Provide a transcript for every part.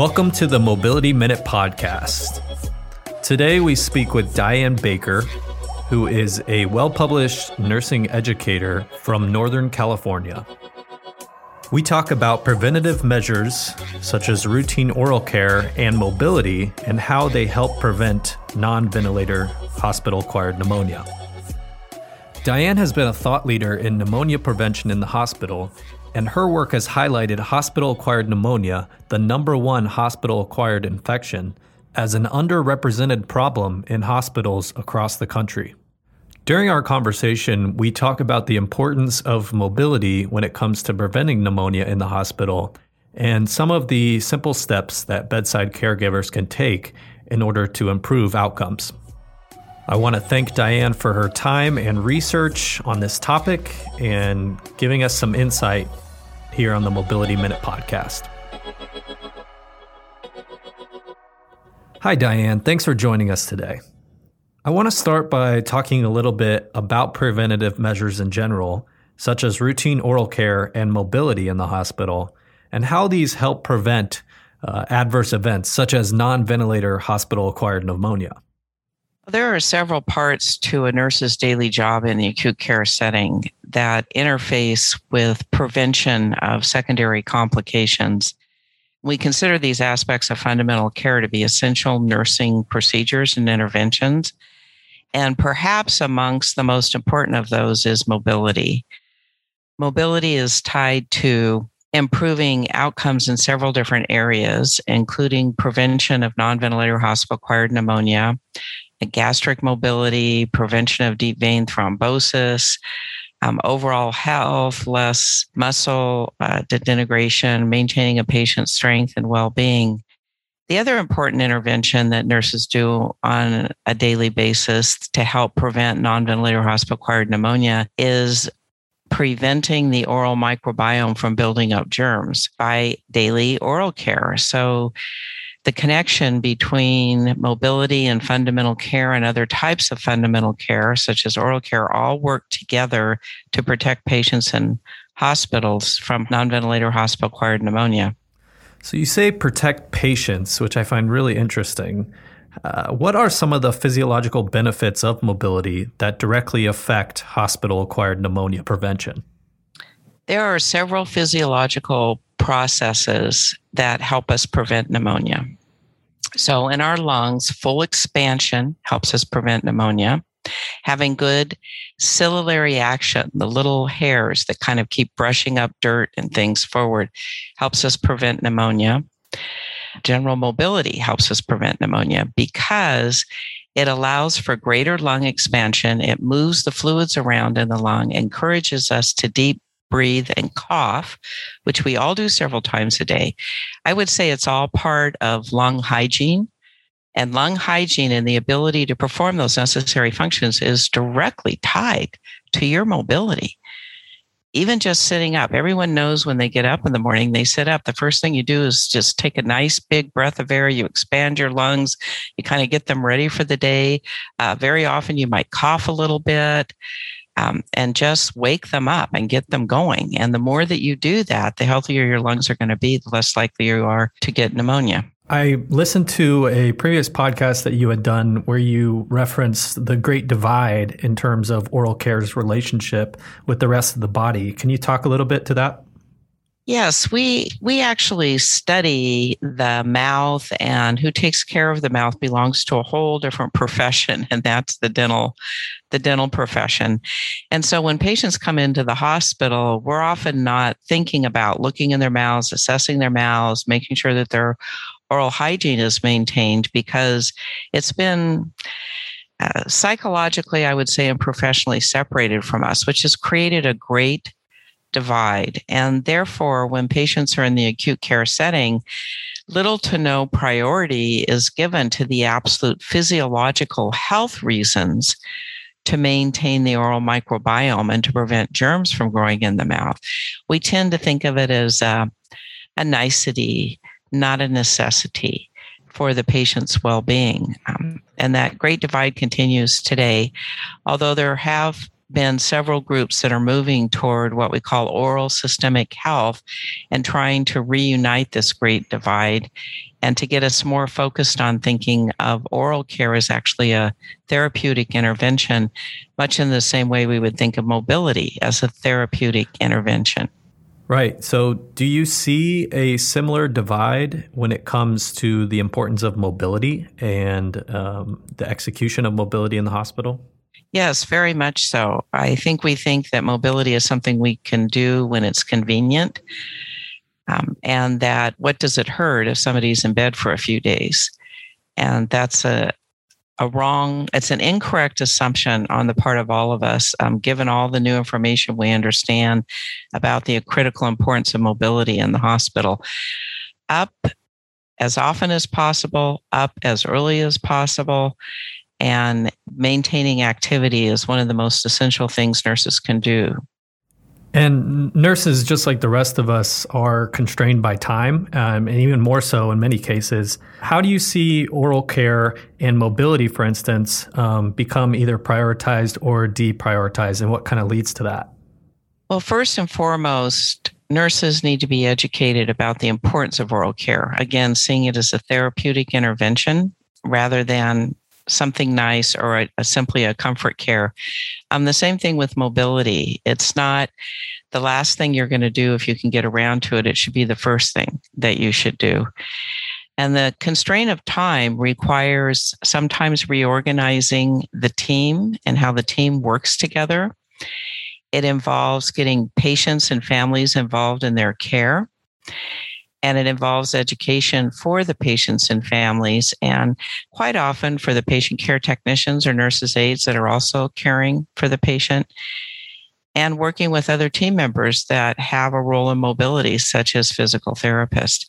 Welcome to the Mobility Minute Podcast. Today we speak with Dian Baker, who is a well published nursing educator from Northern California. We talk about preventative measures such as routine oral care and mobility and how they help prevent non ventilator hospital acquired pneumonia. Dian has been a thought leader in pneumonia prevention in the hospital, and her work has highlighted hospital acquired pneumonia, the number one hospital acquired infection, as an underrepresented problem in hospitals across the country. During our conversation, we talk about the importance of mobility when it comes to preventing pneumonia in the hospital and some of the simple steps that bedside caregivers can take in order to improve outcomes. I want to thank Dian for her time and research on this topic and giving us some insight here on the Mobility Minute podcast. Hi, Dian. Thanks for joining us today. I want to start by talking a little bit about preventative measures in general, such as routine oral care and mobility in the hospital, and how these help prevent uh, adverse events such as non ventilator hospital acquired pneumonia. There are several parts to a nurse's daily job in the acute care setting that interface with prevention of secondary complications. We consider these aspects of fundamental care to be essential nursing procedures and interventions. And perhaps amongst the most important of those is mobility. Mobility is tied to improving outcomes in several different areas, including prevention of non ventilator hospital acquired pneumonia, gastric mobility, prevention of deep vein thrombosis, um, overall health, less muscle uh, degeneration, maintaining a patient's strength and well being. The other important intervention that nurses do on a daily basis to help prevent non ventilator hospital acquired pneumonia is preventing the oral microbiome from building up germs by daily oral care. So, the connection between mobility and fundamental care and other types of fundamental care, such as oral care, all work together to protect patients in hospitals from non ventilator hospital acquired pneumonia. So, you say protect patients, which I find really interesting. Uh, what are some of the physiological benefits of mobility that directly affect hospital acquired pneumonia prevention? There are several physiological processes that help us prevent pneumonia. So, in our lungs, full expansion helps us prevent pneumonia. Having good ciliary action, the little hairs that kind of keep brushing up dirt and things forward, helps us prevent pneumonia. General mobility helps us prevent pneumonia because it allows for greater lung expansion. It moves the fluids around in the lung, encourages us to deep breathe, and cough, which we all do several times a day. I would say it's all part of lung hygiene. And lung hygiene and the ability to perform those necessary functions is directly tied to your mobility. Even just sitting up, everyone knows when they get up in the morning, they sit up. The first thing you do is just take a nice big breath of air. You expand your lungs, you kind of get them ready for the day. Uh, very often, you might cough a little bit um, and just wake them up and get them going. And the more that you do that, the healthier your lungs are going to be, the less likely you are to get pneumonia. I listened to a previous podcast that you had done where you referenced the great divide in terms of oral care's relationship with the rest of the body. Can you talk a little bit to that? Yes, we we actually study the mouth and who takes care of the mouth belongs to a whole different profession and that's the dental the dental profession. And so when patients come into the hospital, we're often not thinking about looking in their mouths, assessing their mouths, making sure that their oral hygiene is maintained because it's been uh, psychologically, I would say, and professionally separated from us, which has created a great divide. And therefore, when patients are in the acute care setting, little to no priority is given to the absolute physiological health reasons to maintain the oral microbiome and to prevent germs from growing in the mouth. We tend to think of it as a, a nicety, not a necessity for the patient's well being. Um, and that great divide continues today, although there have been several groups that are moving toward what we call oral systemic health and trying to reunite this great divide and to get us more focused on thinking of oral care as actually a therapeutic intervention, much in the same way we would think of mobility as a therapeutic intervention. Right. So, do you see a similar divide when it comes to the importance of mobility and um, the execution of mobility in the hospital? Yes, very much so. I think we think that mobility is something we can do when it's convenient. Um, and that what does it hurt if somebody's in bed for a few days? And that's a, a wrong, it's an incorrect assumption on the part of all of us, um, given all the new information we understand about the critical importance of mobility in the hospital. Up as often as possible, up as early as possible, and maintaining activity is one of the most essential things nurses can do. And nurses, just like the rest of us, are constrained by time, um, and even more so in many cases. How do you see oral care and mobility, for instance, um, become either prioritized or deprioritized, and what kind of leads to that? Well, first and foremost, nurses need to be educated about the importance of oral care. Again, seeing it as a therapeutic intervention rather than something nice or a, a simply a comfort care. Um, the same thing with mobility. It's not the last thing you're going to do if you can get around to it. It should be the first thing that you should do. And the constraint of time requires sometimes reorganizing the team and how the team works together. It involves getting patients and families involved in their care and it involves education for the patients and families, and quite often for the patient care technicians or nurses' aides that are also caring for the patient, and working with other team members that have a role in mobility, such as physical therapists.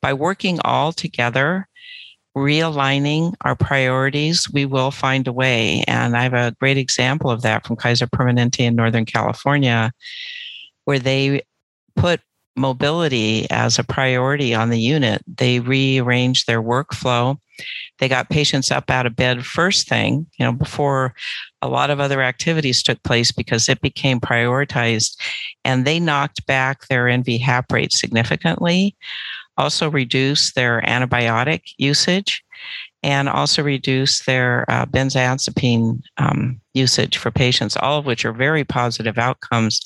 By working all together, realigning our priorities, we will find a way. And I have a great example of that from Kaiser Permanente in Northern California, where they put mobility as a priority on the unit. They rearranged their workflow. They got patients up out of bed first thing, you know, before a lot of other activities took place because it became prioritized. And they knocked back their NV HAP rate significantly, also reduced their antibiotic usage, and also reduced their uh, benzodiazepine um, usage for patients, all of which are very positive outcomes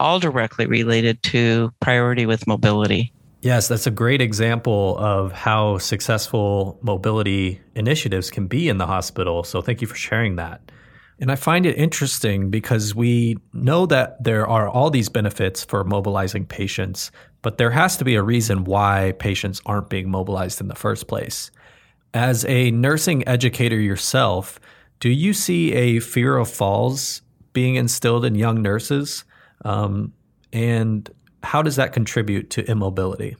all directly related to priority with mobility. Yes, that's a great example of how successful mobility initiatives can be in the hospital. So thank you for sharing that. And I find it interesting because we know that there are all these benefits for mobilizing patients, but there has to be a reason why patients aren't being mobilized in the first place. As a nursing educator yourself, do you see a fear of falls being instilled in young nurses? Um, and how does that contribute to immobility?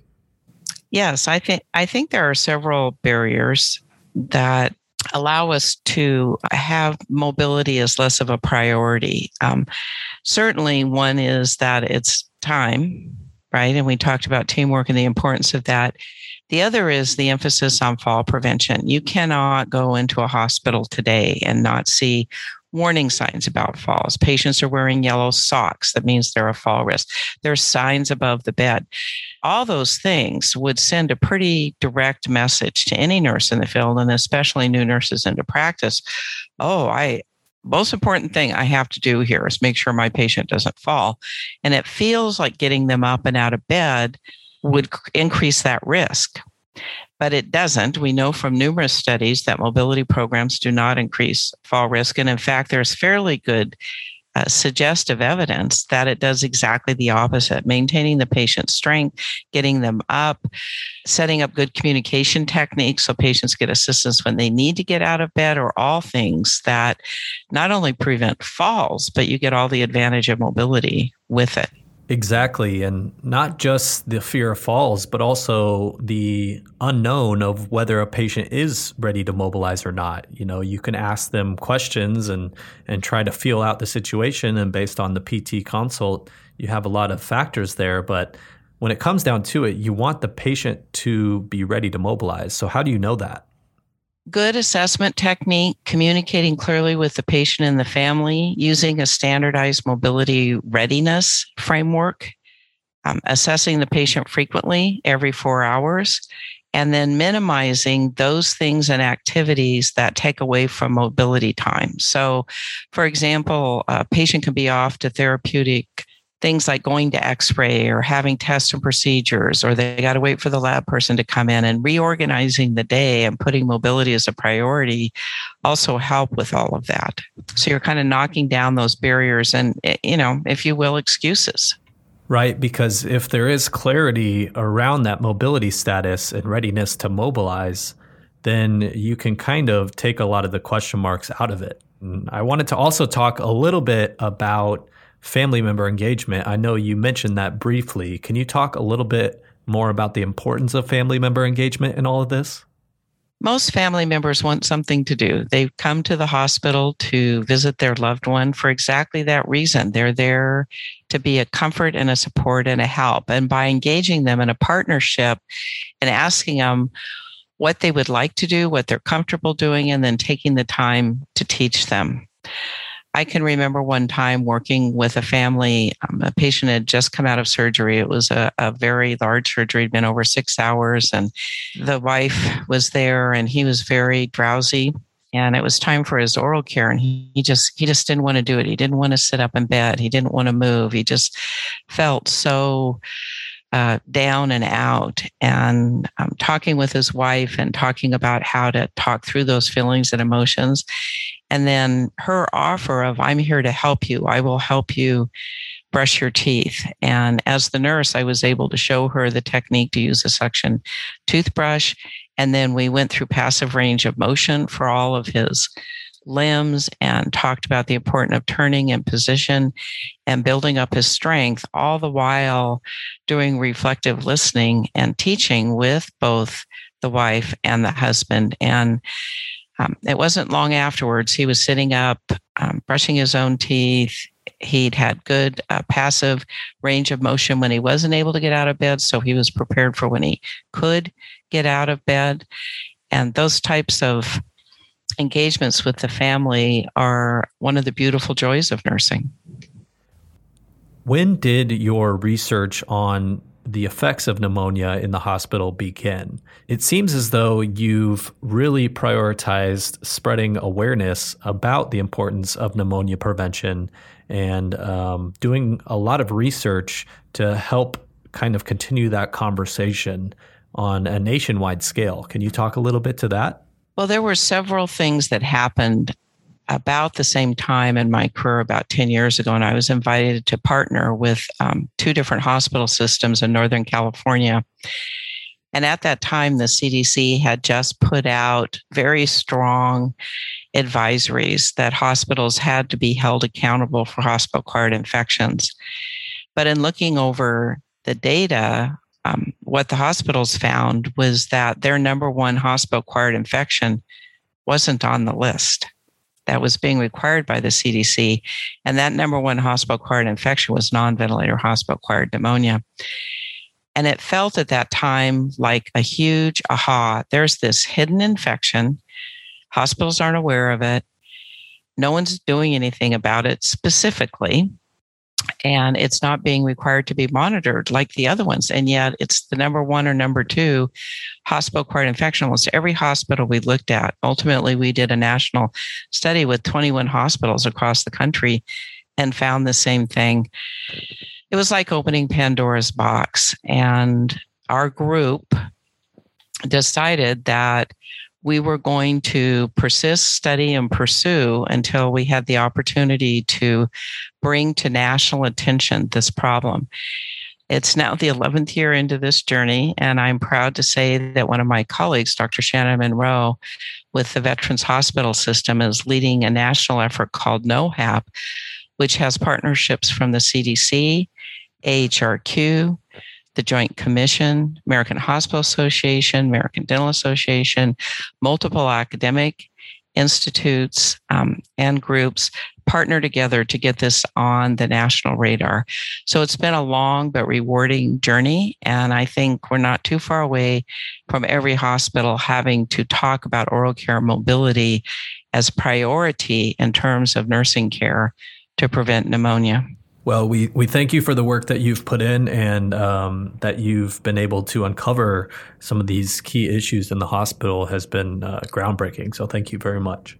Yes, I think I think there are several barriers that allow us to have mobility as less of a priority. Um, certainly, one is that it's time, right? And we talked about teamwork and the importance of that. The other is the emphasis on fall prevention. You cannot go into a hospital today and not see warning signs about falls. Patients are wearing yellow socks. That means they're a fall risk. There's signs above the bed. All those things would send a pretty direct message to any nurse in the field and especially new nurses into practice. Oh, I, most important thing I have to do here is make sure my patient doesn't fall. And it feels like getting them up and out of bed would increase that risk but it doesn't. We know from numerous studies that mobility programs do not increase fall risk. And in fact, there's fairly good uh, suggestive evidence that it does exactly the opposite maintaining the patient's strength, getting them up, setting up good communication techniques so patients get assistance when they need to get out of bed, or all things that not only prevent falls, but you get all the advantage of mobility with it. Exactly. And not just the fear of falls, but also the unknown of whether a patient is ready to mobilize or not. You know, you can ask them questions and, and try to feel out the situation. And based on the PT consult, you have a lot of factors there. But when it comes down to it, you want the patient to be ready to mobilize. So, how do you know that? Good assessment technique, communicating clearly with the patient and the family, using a standardized mobility readiness framework, um, assessing the patient frequently every four hours, and then minimizing those things and activities that take away from mobility time. So, for example, a patient can be off to therapeutic things like going to x-ray or having tests and procedures or they got to wait for the lab person to come in and reorganizing the day and putting mobility as a priority also help with all of that so you're kind of knocking down those barriers and eh, you know if you will excuses Right, because if there is clarity around that mobility status and readiness to mobilize, then you can kind of take a lot of the question marks out of it. And I wanted to also talk a little bit about family member engagement. I know you mentioned that briefly. Can you talk a little bit more about the importance of family member engagement in all of this? most family members want something to do. They come to the hospital to visit their loved one for exactly that reason. They're there to be a comfort and a support and a help. And by engaging them in a partnership and asking them what they would like to do, what they're comfortable doing, and then taking the time to teach them. I can remember one time working with a family. Um, a patient had just come out of surgery. It was a, a very large surgery, had been over six hours, and the wife was there, and he was very drowsy. And it was time for his oral care, and he, he just he just didn't want to do it. He didn't want to sit up in bed. He didn't want to move. He just felt so uh, down and out and um, talking with his wife and talking about how to talk through those feelings and emotions. And then her offer of, I'm here to help you, I will help you brush your teeth. And as the nurse, I was able to show her the technique to use a suction toothbrush. And then we went through passive range of motion for all of his limbs and talked about the importance of turning and position and building up his strength, all the while doing reflective listening and teaching with both the wife and the husband. And um, it wasn't long afterwards, he was sitting up, um, brushing his own teeth. He'd had good uh, passive range of motion when he wasn't able to get out of bed. So he was prepared for when he could get out of bed. And those types of engagements with the family are one of the beautiful joys of nursing. When did your research on the effects of pneumonia in the hospital begin? It seems as though you've really prioritized spreading awareness about the importance of pneumonia prevention and um, doing a lot of research to help kind of continue that conversation on a nationwide scale. Can you talk a little bit to that? Well, there were several things that happened about the same time in my career, about 10 years ago, and I was invited to partner with um, two different hospital systems in Northern California. And at that time, the CDC had just put out very strong advisories that hospitals had to be held accountable for hospital acquired infections. But in looking over the data, um, what the hospitals found was that their number one hospital acquired infection wasn't on the list that was being required by the CDC. And that number one hospital acquired infection was non ventilator hospital acquired pneumonia. And it felt at that time like a huge aha. There's this hidden infection. Hospitals aren't aware of it. No one's doing anything about it specifically and it's not being required to be monitored like the other ones. And yet it's the number one or number two hospital acquired infection. Almost every hospital we looked at, ultimately, we did a national study with 21 hospitals across the country and found the same thing. It was like opening Pandora's box. And our group decided that we were going to persist, study, and pursue until we had the opportunity to bring to national attention this problem. It's now the 11th year into this journey, and I'm proud to say that one of my colleagues, Dr. Shannon Munro, with the Veterans Hospital System, is leading a national effort called NOHAP, which has partnerships from the CDC, AHRQ, the Joint Commission, American Hospital Association, American Dental Association, multiple academic institutes um, and groups partner together to get this on the national radar. So it's been a long but rewarding journey. And I think we're not too far away from every hospital having to talk about oral care mobility as priority in terms of nursing care to prevent pneumonia. Well, we, we thank you for the work that you've put in and um, that you've been able to uncover some of these key issues in the hospital has been uh, groundbreaking. So thank you very much.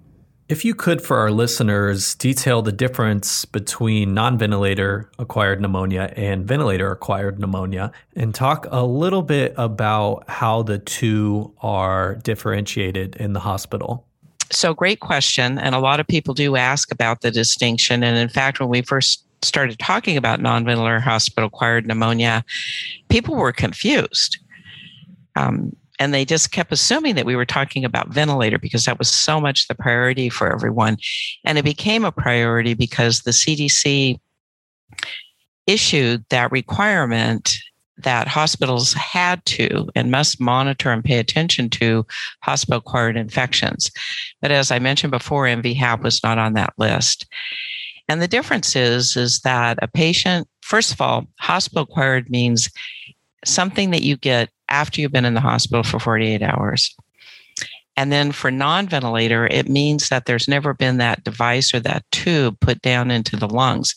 If you could, for our listeners, detail the difference between non ventilator acquired pneumonia and ventilator acquired pneumonia and talk a little bit about how the two are differentiated in the hospital. So, great question. And a lot of people do ask about the distinction. And in fact, when we first started talking about non-ventilator hospital acquired pneumonia, people were confused. Um, and they just kept assuming that we were talking about ventilator because that was so much the priority for everyone. And it became a priority because the CDC issued that requirement that hospitals had to and must monitor and pay attention to hospital acquired infections. But as I mentioned before, NVHAP was not on that list. And the difference is, is that a patient, first of all, hospital acquired means something that you get after you've been in the hospital for 48 hours. And then for non ventilator, it means that there's never been that device or that tube put down into the lungs,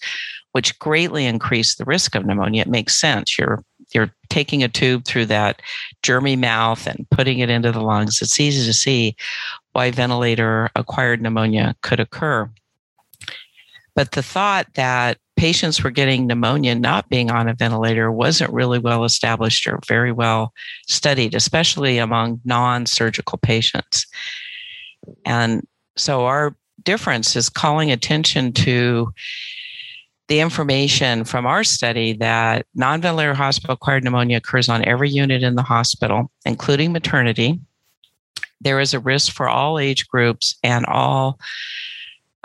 which greatly increase the risk of pneumonia. It makes sense. You're you're taking a tube through that germy mouth and putting it into the lungs. It's easy to see why ventilator acquired pneumonia could occur. But the thought that patients were getting pneumonia not being on a ventilator wasn't really well established or very well studied, especially among non surgical patients. And so our difference is calling attention to the information from our study that non ventilator hospital acquired pneumonia occurs on every unit in the hospital, including maternity. There is a risk for all age groups and all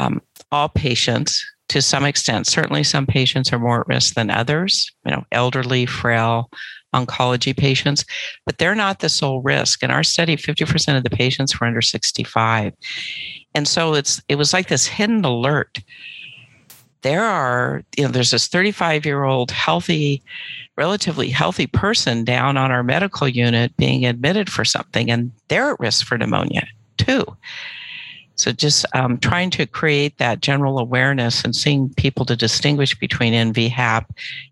um, all patients to some extent. Certainly, some patients are more at risk than others, you know, elderly, frail, oncology patients, but they're not the sole risk. In our study, 50% of the patients were under 65. And so it's it was like this hidden alert. There are, you know, there's this 35 year old healthy, relatively healthy person down on our medical unit being admitted for something, and they're at risk for pneumonia too. So just um, trying to create that general awareness and seeing people to distinguish between NVHAP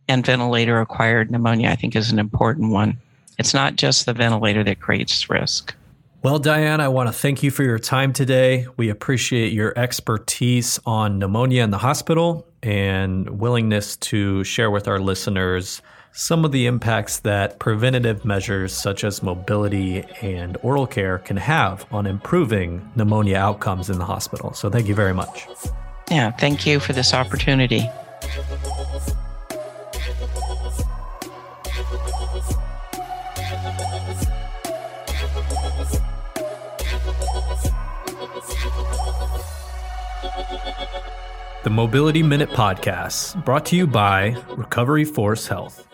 and ventilator acquired pneumonia, I think is an important one. It's not just the ventilator that creates risk. Well, Dian, I want to thank you for your time today. We appreciate your expertise on pneumonia in the hospital and willingness to share with our listeners some of the impacts that preventative measures such as mobility and oral care can have on improving pneumonia outcomes in the hospital. So, thank you very much. Yeah, thank you for this opportunity. The Mobility Minute Podcast, brought to you by Recovery Force Health.